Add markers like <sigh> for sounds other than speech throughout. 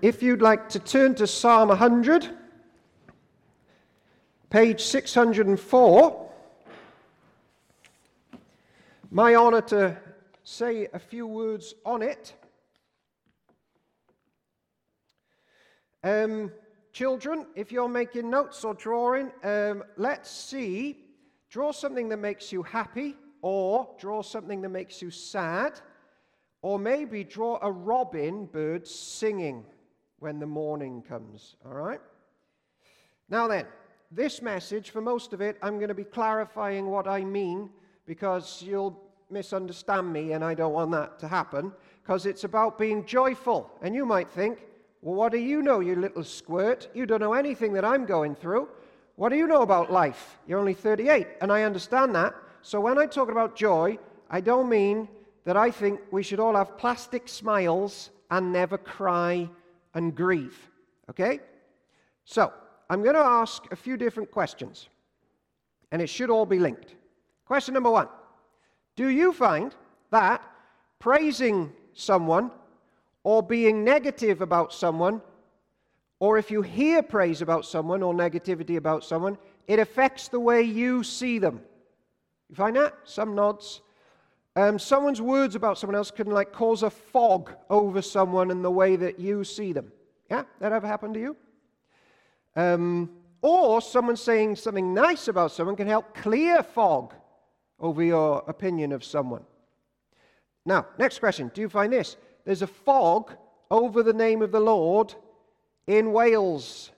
if you'd like to turn to Psalm 100, page 604, my honor to say a few words on it. Um, children, if you're making notes or drawing, um, let's see. Draw something that makes you happy, or draw something that makes you sad, or maybe draw a robin bird singing when the morning comes. All right? Now then, this message, for most of it, I'm going to be clarifying what I mean because you'll misunderstand me, and I don't want that to happen because it's about being joyful. And you might think, well, what do you know, you little squirt? You don't know anything that I'm going through. What do you know about life? You're only 38, and I understand that. So when I talk about joy, I don't mean that I think we should all have plastic smiles and never cry and grieve. Okay? So, I'm going to ask a few different questions, and it should all be linked. Question number one Do you find that praising someone or being negative about someone, or if you hear praise about someone or negativity about someone, it affects the way you see them. You find that? Some nods. Um, someone's words about someone else can like cause a fog over someone in the way that you see them. Yeah, that ever happened to you? Um, or someone saying something nice about someone can help clear fog over your opinion of someone. Now, next question. Do you find this? There's a fog over the name of the Lord in Wales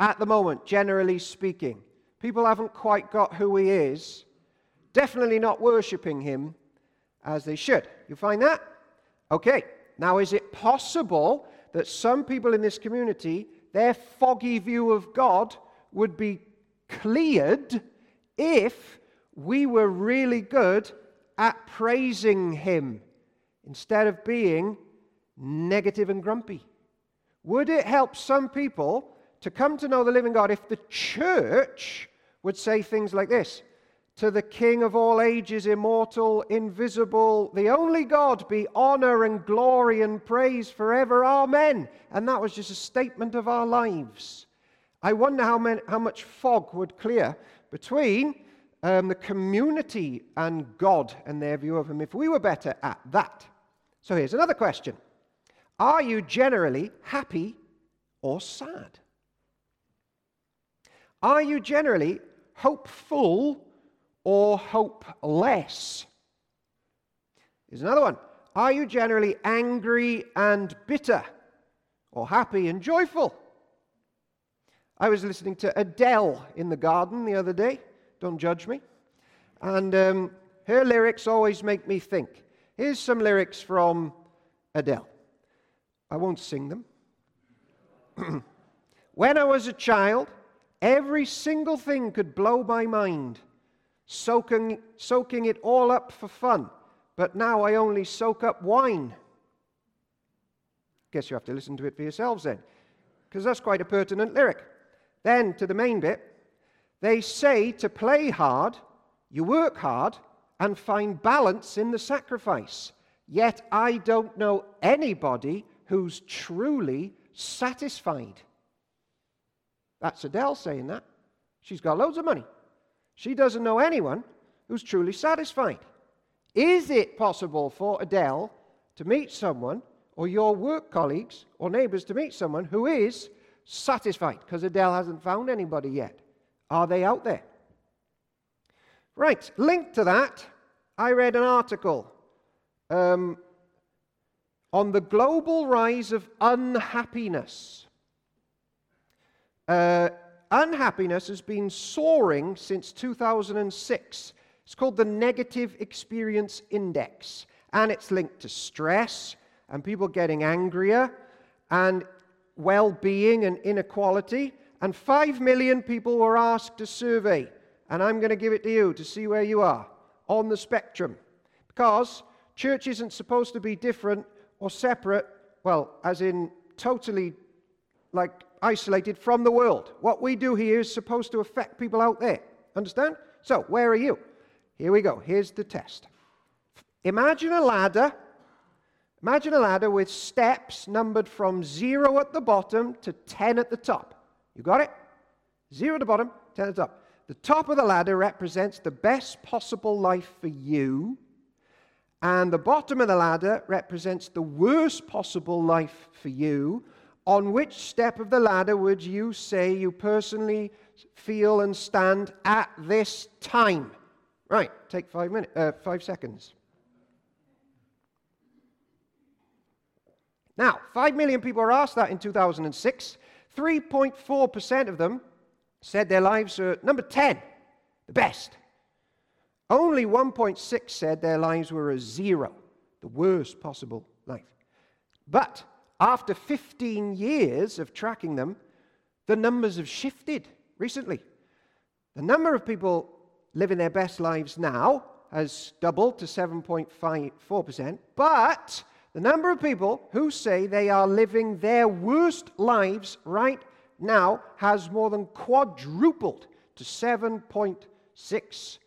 at the moment, generally speaking. People haven't quite got who he is, definitely not worshipping him as they should. You find that? Okay. Now, is it possible that some people in this community, their foggy view of God would be cleared if we were really good at praising him instead of being negative and grumpy? Would it help some people to come to know the living God if the church would say things like this? To the King of all ages, immortal, invisible, the only God, be honor and glory and praise forever. Amen. And that was just a statement of our lives. I wonder how, many, how much fog would clear between um, the community and God and their view of Him if we were better at that. So here's another question Are you generally happy or sad? Are you generally hopeful or hopeless? Here's another one. Are you generally angry and bitter or happy and joyful? I was listening to Adele in the garden the other day. Don't judge me. And um, her lyrics always make me think. Here's some lyrics from Adele. I won't sing them. <clears throat> when I was a child, every single thing could blow my mind, soaking, soaking it all up for fun. But now I only soak up wine. Guess you have to listen to it for yourselves then, because that's quite a pertinent lyric. Then to the main bit. They say to play hard, you work hard, and find balance in the sacrifice. Yet I don't know anybody who's truly satisfied. That's Adele saying that. She's got loads of money. She doesn't know anyone who's truly satisfied. Is it possible for Adele to meet someone, or your work colleagues or neighbors to meet someone who is satisfied? Because Adele hasn't found anybody yet. Are they out there? Right, linked to that, I read an article um, on the global rise of unhappiness. Uh, unhappiness has been soaring since 2006. It's called the Negative Experience Index, and it's linked to stress and people getting angrier and well being and inequality. And 5 million people were asked to survey, and I'm going to give it to you to see where you are on the spectrum. Because church isn't supposed to be different or separate, well, as in totally like isolated from the world. What we do here is supposed to affect people out there. Understand? So, where are you? Here we go. Here's the test. Imagine a ladder Imagine a ladder with steps numbered from zero at the bottom to 10 at the top. You got it? Zero at the bottom, 10 at the top. The top of the ladder represents the best possible life for you, and the bottom of the ladder represents the worst possible life for you. On which step of the ladder would you say you personally feel and stand at this time? Right, take five minutes, uh, five seconds. Now, 5 million people were asked that in 2006. 3.4% of them said their lives were number 10, the best. Only 1.6 said their lives were a zero, the worst possible life. But after 15 years of tracking them, the numbers have shifted recently. The number of people living their best lives now has doubled to 7.54%, but the number of people who say they are living their worst lives right now has more than quadrupled to 7.6%.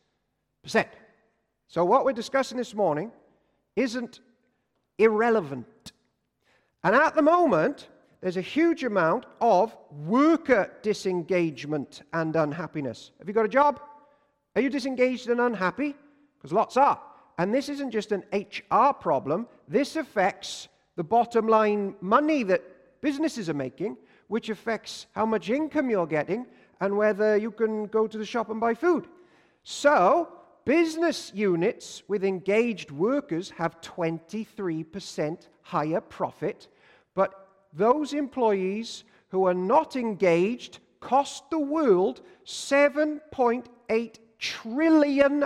So, what we're discussing this morning isn't irrelevant. And at the moment, there's a huge amount of worker disengagement and unhappiness. Have you got a job? Are you disengaged and unhappy? Because lots are. And this isn't just an HR problem, this affects the bottom line money that businesses are making, which affects how much income you're getting and whether you can go to the shop and buy food. So, business units with engaged workers have 23% higher profit, but those employees who are not engaged cost the world $7.8 trillion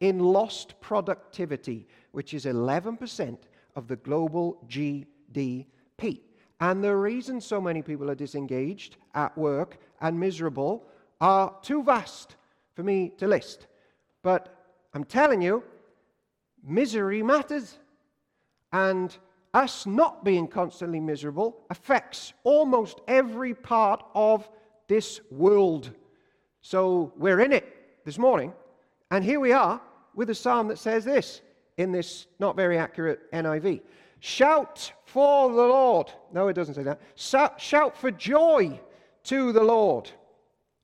in lost productivity, which is 11% of the global GDP. And the reason so many people are disengaged at work and miserable are too vast for me to list. But I'm telling you, misery matters. And us not being constantly miserable affects almost every part of this world. So we're in it this morning. And here we are with a psalm that says this in this not very accurate NIV Shout for the Lord. No, it doesn't say that. Shout for joy to the Lord.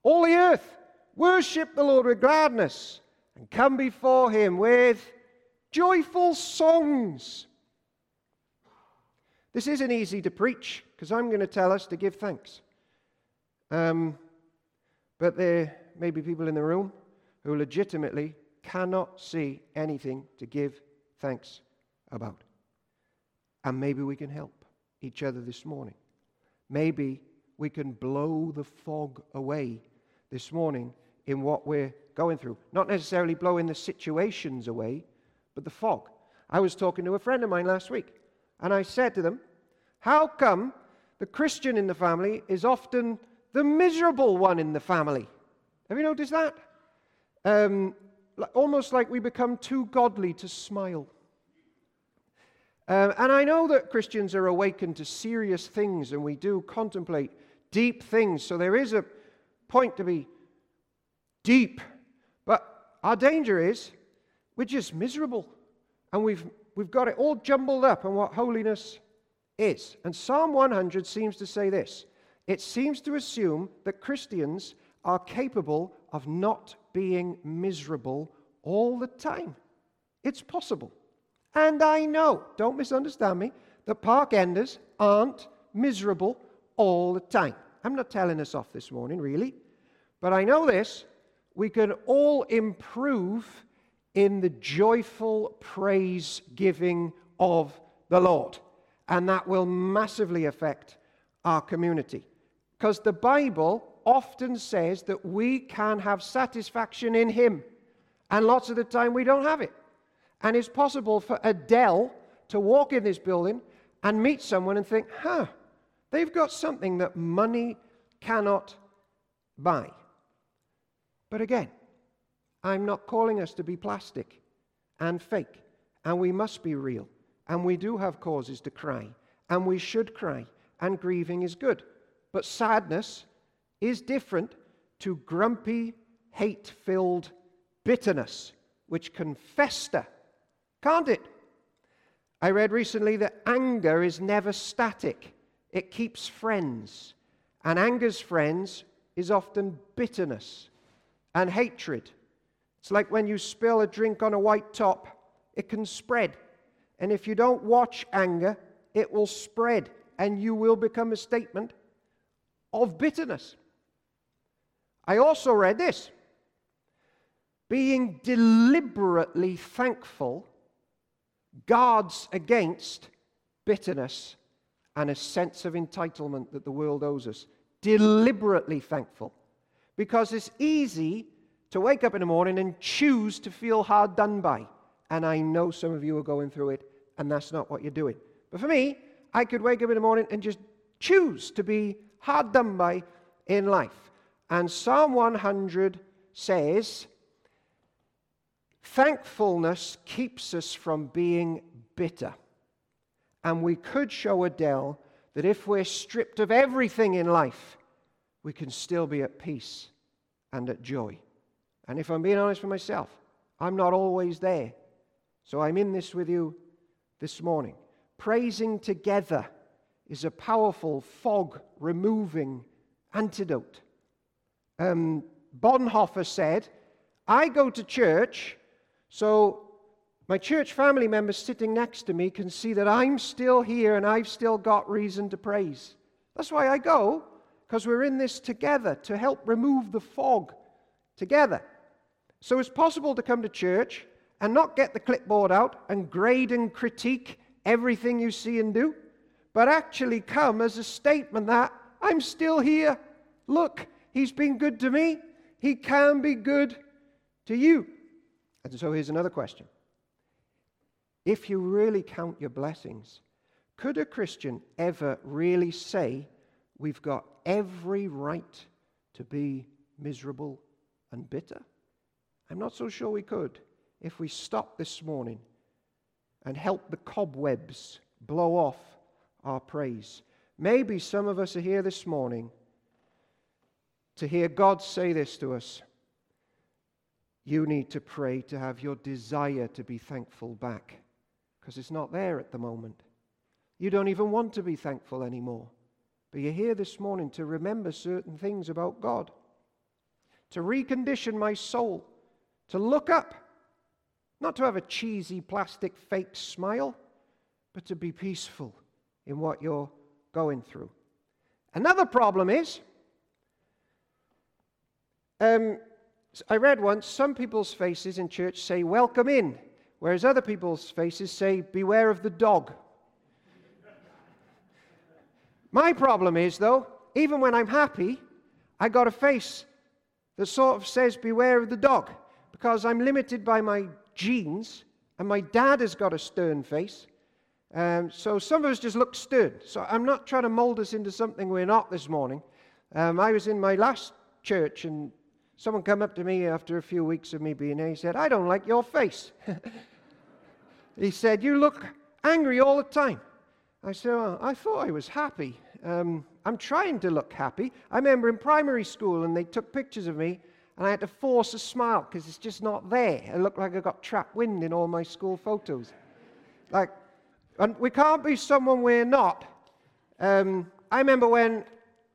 All the earth, worship the Lord with gladness and come before him with joyful songs. This isn't easy to preach because I'm going to tell us to give thanks. Um, but there may be people in the room who legitimately cannot see anything to give thanks about. And maybe we can help each other this morning. Maybe we can blow the fog away this morning in what we're going through. Not necessarily blowing the situations away, but the fog. I was talking to a friend of mine last week, and I said to them, How come the Christian in the family is often the miserable one in the family? Have you noticed that? Um, almost like we become too godly to smile. Um, and I know that Christians are awakened to serious things and we do contemplate deep things. So there is a point to be deep. But our danger is we're just miserable and we've, we've got it all jumbled up on what holiness is. And Psalm 100 seems to say this it seems to assume that Christians are capable of not being miserable all the time. It's possible. And I know, don't misunderstand me, that park enders aren't miserable all the time. I'm not telling us off this morning, really. But I know this we can all improve in the joyful praise giving of the Lord. And that will massively affect our community. Because the Bible often says that we can have satisfaction in Him. And lots of the time we don't have it. And it's possible for Adele to walk in this building and meet someone and think, huh, they've got something that money cannot buy. But again, I'm not calling us to be plastic and fake. And we must be real. And we do have causes to cry. And we should cry. And grieving is good. But sadness is different to grumpy, hate filled bitterness, which can fester, can't it? I read recently that anger is never static, it keeps friends. And anger's friends is often bitterness and hatred. It's like when you spill a drink on a white top, it can spread. And if you don't watch anger, it will spread and you will become a statement of bitterness. I also read this being deliberately thankful guards against bitterness and a sense of entitlement that the world owes us. Deliberately thankful. Because it's easy to wake up in the morning and choose to feel hard done by. And I know some of you are going through it, and that's not what you're doing. But for me, I could wake up in the morning and just choose to be hard done by in life. And Psalm 100 says, Thankfulness keeps us from being bitter. And we could show Adele that if we're stripped of everything in life, we can still be at peace and at joy. And if I'm being honest with myself, I'm not always there. So I'm in this with you this morning. Praising together is a powerful fog removing antidote. Um, Bonhoeffer said, I go to church so my church family members sitting next to me can see that I'm still here and I've still got reason to praise. That's why I go, because we're in this together to help remove the fog together. So it's possible to come to church and not get the clipboard out and grade and critique everything you see and do, but actually come as a statement that I'm still here. Look, he's been good to me. He can be good to you. And so here's another question If you really count your blessings, could a Christian ever really say, We've got every right to be miserable and bitter? I'm not so sure we could if we stop this morning and help the cobwebs blow off our praise. Maybe some of us are here this morning to hear God say this to us you need to pray to have your desire to be thankful back because it's not there at the moment. You don't even want to be thankful anymore. But you're here this morning to remember certain things about God, to recondition my soul, to look up, not to have a cheesy plastic fake smile, but to be peaceful in what you're going through. Another problem is um, I read once some people's faces in church say, Welcome in, whereas other people's faces say, Beware of the dog. My problem is, though, even when I'm happy, I got a face that sort of says, Beware of the dog, because I'm limited by my genes, and my dad has got a stern face. Um, so some of us just look stern. So I'm not trying to mold us into something we're not this morning. Um, I was in my last church, and Someone come up to me after a few weeks of me being there. He said, I don't like your face. <laughs> he said, You look angry all the time. I said, well, I thought I was happy. Um, I'm trying to look happy. I remember in primary school and they took pictures of me and I had to force a smile because it's just not there. It looked like I got trapped wind in all my school photos. Like, and we can't be someone we're not. Um, I remember when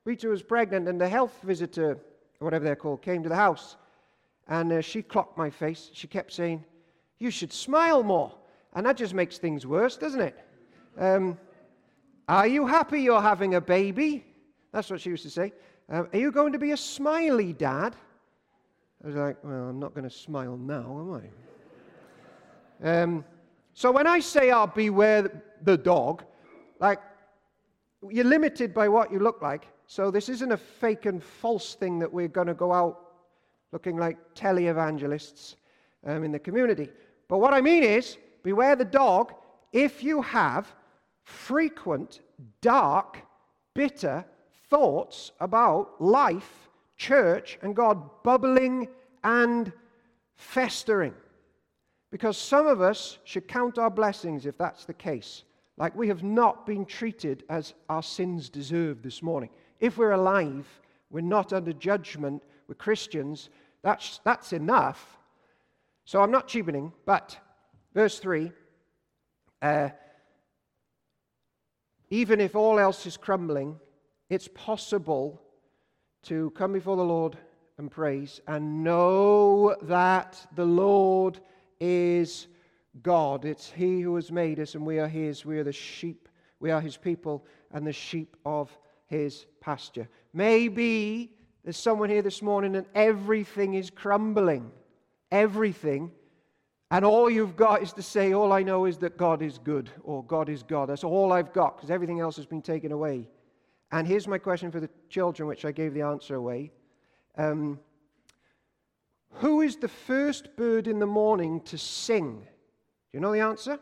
Rita was pregnant and the health visitor or whatever they're called, came to the house. And uh, she clocked my face. She kept saying, You should smile more. And that just makes things worse, doesn't it? Um, are you happy you're having a baby? That's what she used to say. Um, are you going to be a smiley dad? I was like, Well, I'm not going to smile now, am I? um, so when I say I'll beware the dog, like, you're limited by what you look like. So this isn't a fake and false thing that we're going to go out looking like televangelists um, in the community. But what I mean is, beware the dog if you have frequent, dark, bitter thoughts about life, church, and God bubbling and festering. Because some of us should count our blessings if that's the case. Like we have not been treated as our sins deserve this morning. If we're alive, we're not under judgment, we're Christians, that's, that's enough. So I'm not cheapening, but verse 3 uh, even if all else is crumbling, it's possible to come before the Lord and praise and know that the Lord is God. It's He who has made us, and we are His. We are the sheep. We are His people and the sheep of His pasture. Maybe there's someone here this morning and everything is crumbling. Everything. And all you've got is to say, All I know is that God is good, or God is God. That's all I've got, because everything else has been taken away. And here's my question for the children, which I gave the answer away. Um, who is the first bird in the morning to sing? Do you know the answer?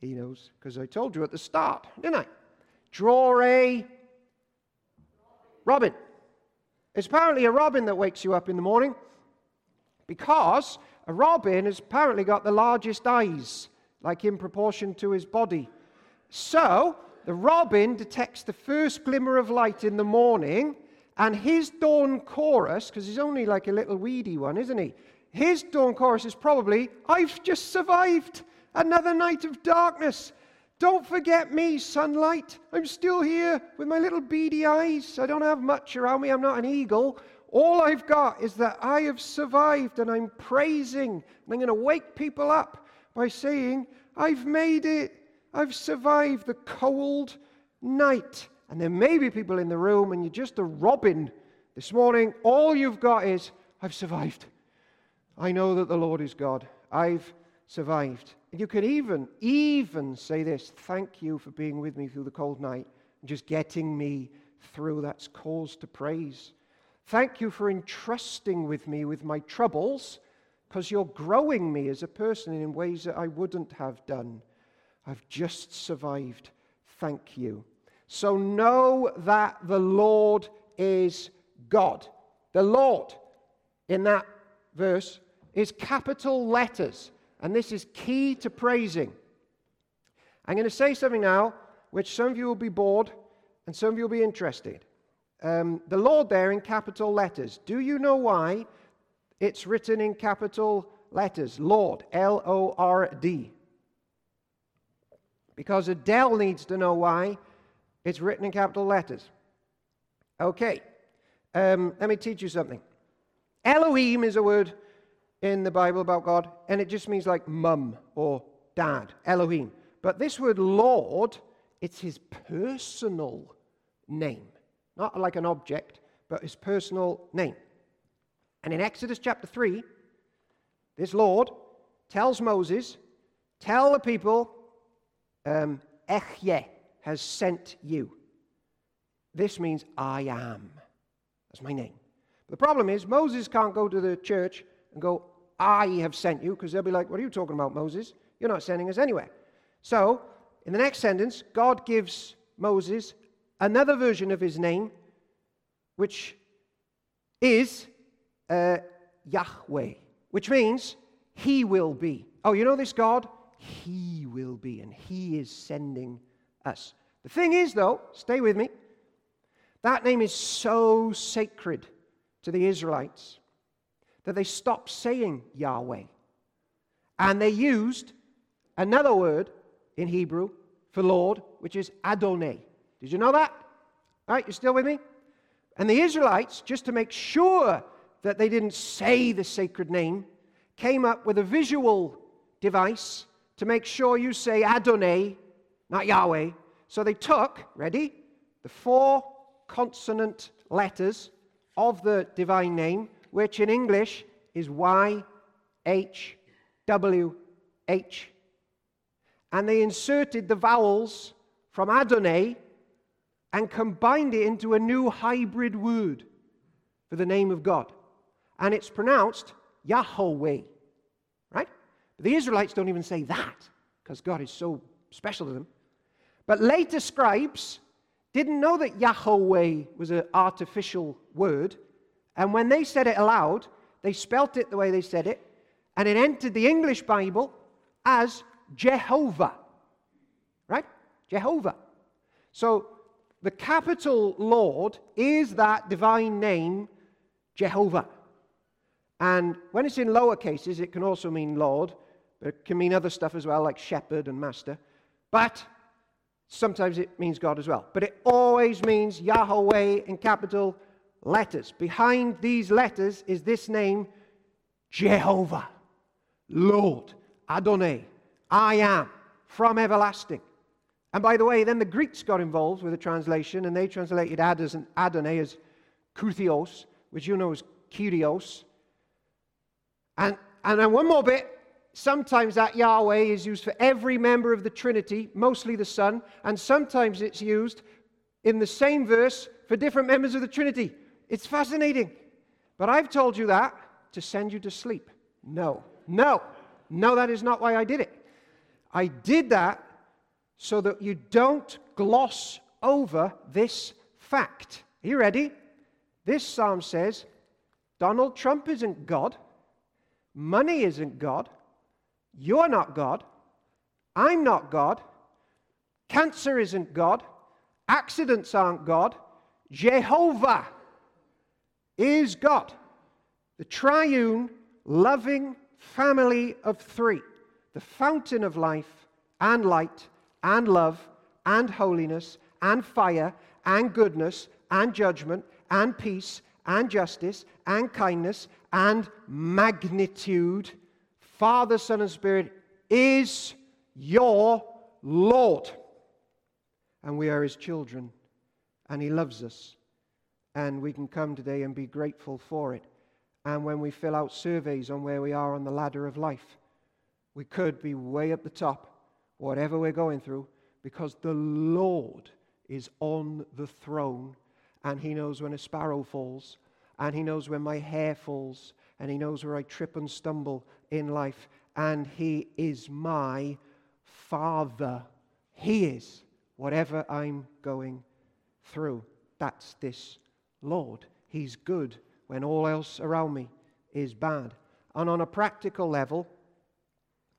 He knows, because I told you at the start, didn't I? Draw a robin. It's apparently a robin that wakes you up in the morning because a robin has apparently got the largest eyes, like in proportion to his body. So the robin detects the first glimmer of light in the morning, and his dawn chorus, because he's only like a little weedy one, isn't he? His dawn chorus is probably, I've just survived another night of darkness. Don't forget me, sunlight. I'm still here with my little beady eyes. I don't have much around me. I'm not an eagle. All I've got is that I have survived and I'm praising. And I'm going to wake people up by saying, I've made it. I've survived the cold night. And there may be people in the room and you're just a robin this morning. All you've got is, I've survived. I know that the Lord is God. I've survived. And you can even, even say this thank you for being with me through the cold night and just getting me through. That's cause to praise. Thank you for entrusting with me with my troubles because you're growing me as a person in ways that I wouldn't have done. I've just survived. Thank you. So know that the Lord is God. The Lord in that verse is capital letters. And this is key to praising. I'm going to say something now which some of you will be bored and some of you will be interested. Um, the Lord there in capital letters. Do you know why it's written in capital letters? Lord, L O R D. Because Adele needs to know why it's written in capital letters. Okay, um, let me teach you something. Elohim is a word in the Bible about God, and it just means like mum or dad, Elohim. But this word Lord, it's his personal name. Not like an object, but his personal name. And in Exodus chapter 3, this Lord tells Moses, Tell the people, um, Ehyeh has sent you. This means I am. That's my name. But the problem is, Moses can't go to the church and go, I have sent you, because they'll be like, What are you talking about, Moses? You're not sending us anywhere. So, in the next sentence, God gives Moses another version of his name, which is uh, Yahweh, which means He will be. Oh, you know this God? He will be, and He is sending us. The thing is, though, stay with me, that name is so sacred to the Israelites that they stopped saying Yahweh. And they used another word in Hebrew for Lord, which is Adonai. Did you know that? All right, you're still with me? And the Israelites, just to make sure that they didn't say the sacred name, came up with a visual device to make sure you say Adonai, not Yahweh. So they took, ready, the four consonant letters of the divine name which in English is Y H W H. And they inserted the vowels from Adonai and combined it into a new hybrid word for the name of God. And it's pronounced Yahweh, right? But the Israelites don't even say that because God is so special to them. But later scribes didn't know that Yahweh was an artificial word. And when they said it aloud, they spelt it the way they said it, and it entered the English Bible as Jehovah. Right? Jehovah. So the capital Lord is that divine name, Jehovah. And when it's in lower cases, it can also mean Lord, but it can mean other stuff as well, like shepherd and master. But Sometimes it means God as well. But it always means Yahweh in capital letters. Behind these letters is this name, Jehovah, Lord, Adonai, I am, from everlasting. And by the way, then the Greeks got involved with the translation, and they translated ad as an Adonai as Kuthios, which you know as Kyrios. And, and then one more bit. Sometimes that Yahweh is used for every member of the Trinity, mostly the Son, and sometimes it's used in the same verse for different members of the Trinity. It's fascinating. But I've told you that to send you to sleep. No, no, no, that is not why I did it. I did that so that you don't gloss over this fact. Are you ready? This psalm says Donald Trump isn't God, money isn't God, you're not God, I'm not God, cancer isn't God, accidents aren't God, Jehovah is God, the triune, loving family of three, the fountain of life and light and love and holiness and fire and goodness and judgment and peace and justice and kindness and magnitude, Father, Son, and Spirit, is your Lord. And we are his children, and he loves us. And we can come today and be grateful for it. And when we fill out surveys on where we are on the ladder of life, we could be way up the top, whatever we're going through, because the Lord is on the throne and He knows when a sparrow falls, and He knows when my hair falls, and He knows where I trip and stumble in life, and He is my Father. He is whatever I'm going through. That's this Lord. He's good when all else around me is bad. And on a practical level,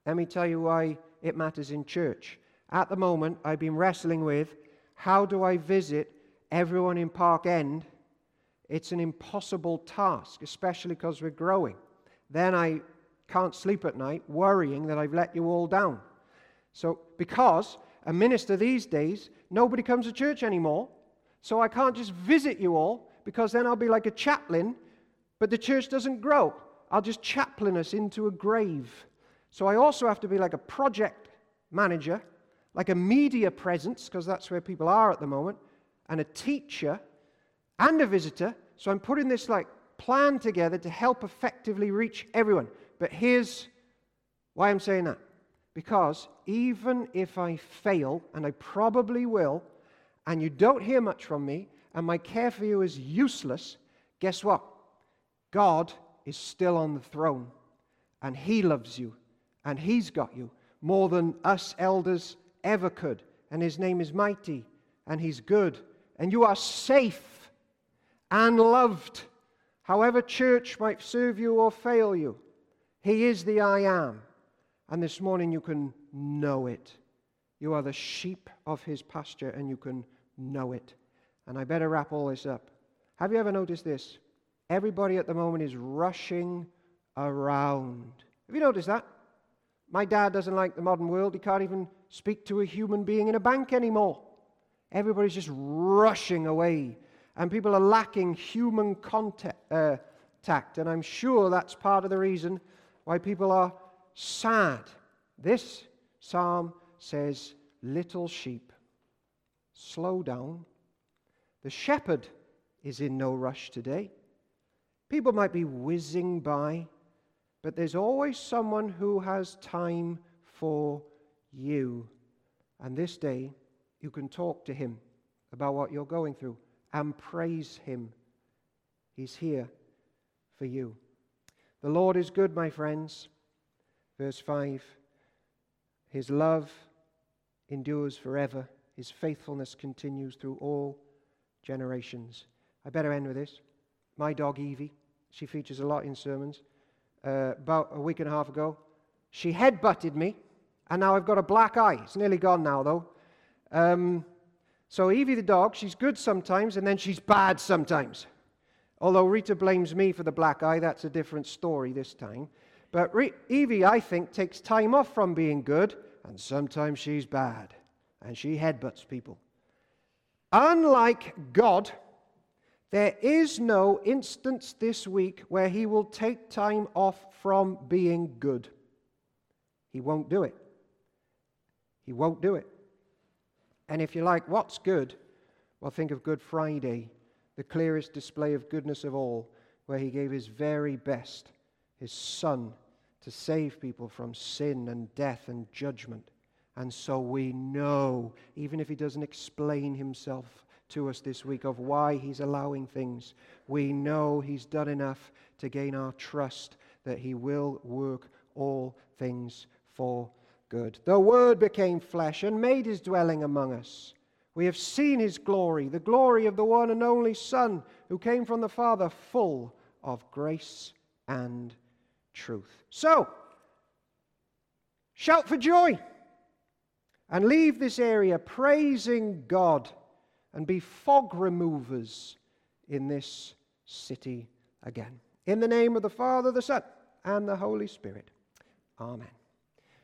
let me tell you why it matters in church. At the moment, I've been wrestling with how do I visit everyone in Park End? It's an impossible task, especially because we're growing. Then I can't sleep at night worrying that I've let you all down. So, because a minister these days, nobody comes to church anymore. So I can't just visit you all because then I'll be like a chaplain, but the church doesn't grow. I'll just chaplain us into a grave. So I also have to be like a project manager, like a media presence, because that's where people are at the moment, and a teacher and a visitor. So I'm putting this like plan together to help effectively reach everyone. But here's why I'm saying that. Because even if I fail, and I probably will, and you don't hear much from me, and my care for you is useless, guess what? God is still on the throne, and He loves you, and He's got you more than us elders ever could. And His name is mighty, and He's good, and you are safe and loved. However, church might serve you or fail you, He is the I am. And this morning you can know it. You are the sheep of His pasture, and you can know it. And I better wrap all this up. Have you ever noticed this? Everybody at the moment is rushing around. Have you noticed that? My dad doesn't like the modern world. He can't even speak to a human being in a bank anymore. Everybody's just rushing away. And people are lacking human contact. Uh, and I'm sure that's part of the reason why people are sad. This psalm says, Little sheep, slow down the shepherd is in no rush today. People might be whizzing by, but there's always someone who has time for you. And this day, you can talk to him about what you're going through and praise him. He's here for you. The Lord is good, my friends. Verse 5 His love endures forever, His faithfulness continues through all generations. I better end with this. My dog Evie, she features a lot in sermons. Uh, about a week and a half ago, she head-butted me, and now I've got a black eye. It's nearly gone now, though. Um, so Evie the dog, she's good sometimes, and then she's bad sometimes. Although Rita blames me for the black eye, that's a different story this time. But Re- Evie, I think, takes time off from being good, and sometimes she's bad. and she headbutts people. Unlike God, there is no instance this week where he will take time off from being good. He won't do it. He won't do it. And if you're like, what's good? Well, think of Good Friday, the clearest display of goodness of all, where he gave his very best, his son, to save people from sin and death and judgment. And so we know, even if he doesn't explain himself to us this week of why he's allowing things, we know he's done enough to gain our trust that he will work all things for good. The Word became flesh and made his dwelling among us. We have seen his glory, the glory of the one and only Son who came from the Father, full of grace and truth. So, shout for joy and leave this area praising God and be fog removers in this city again. In the name of the Father, the Son, and the Holy Spirit. Amen.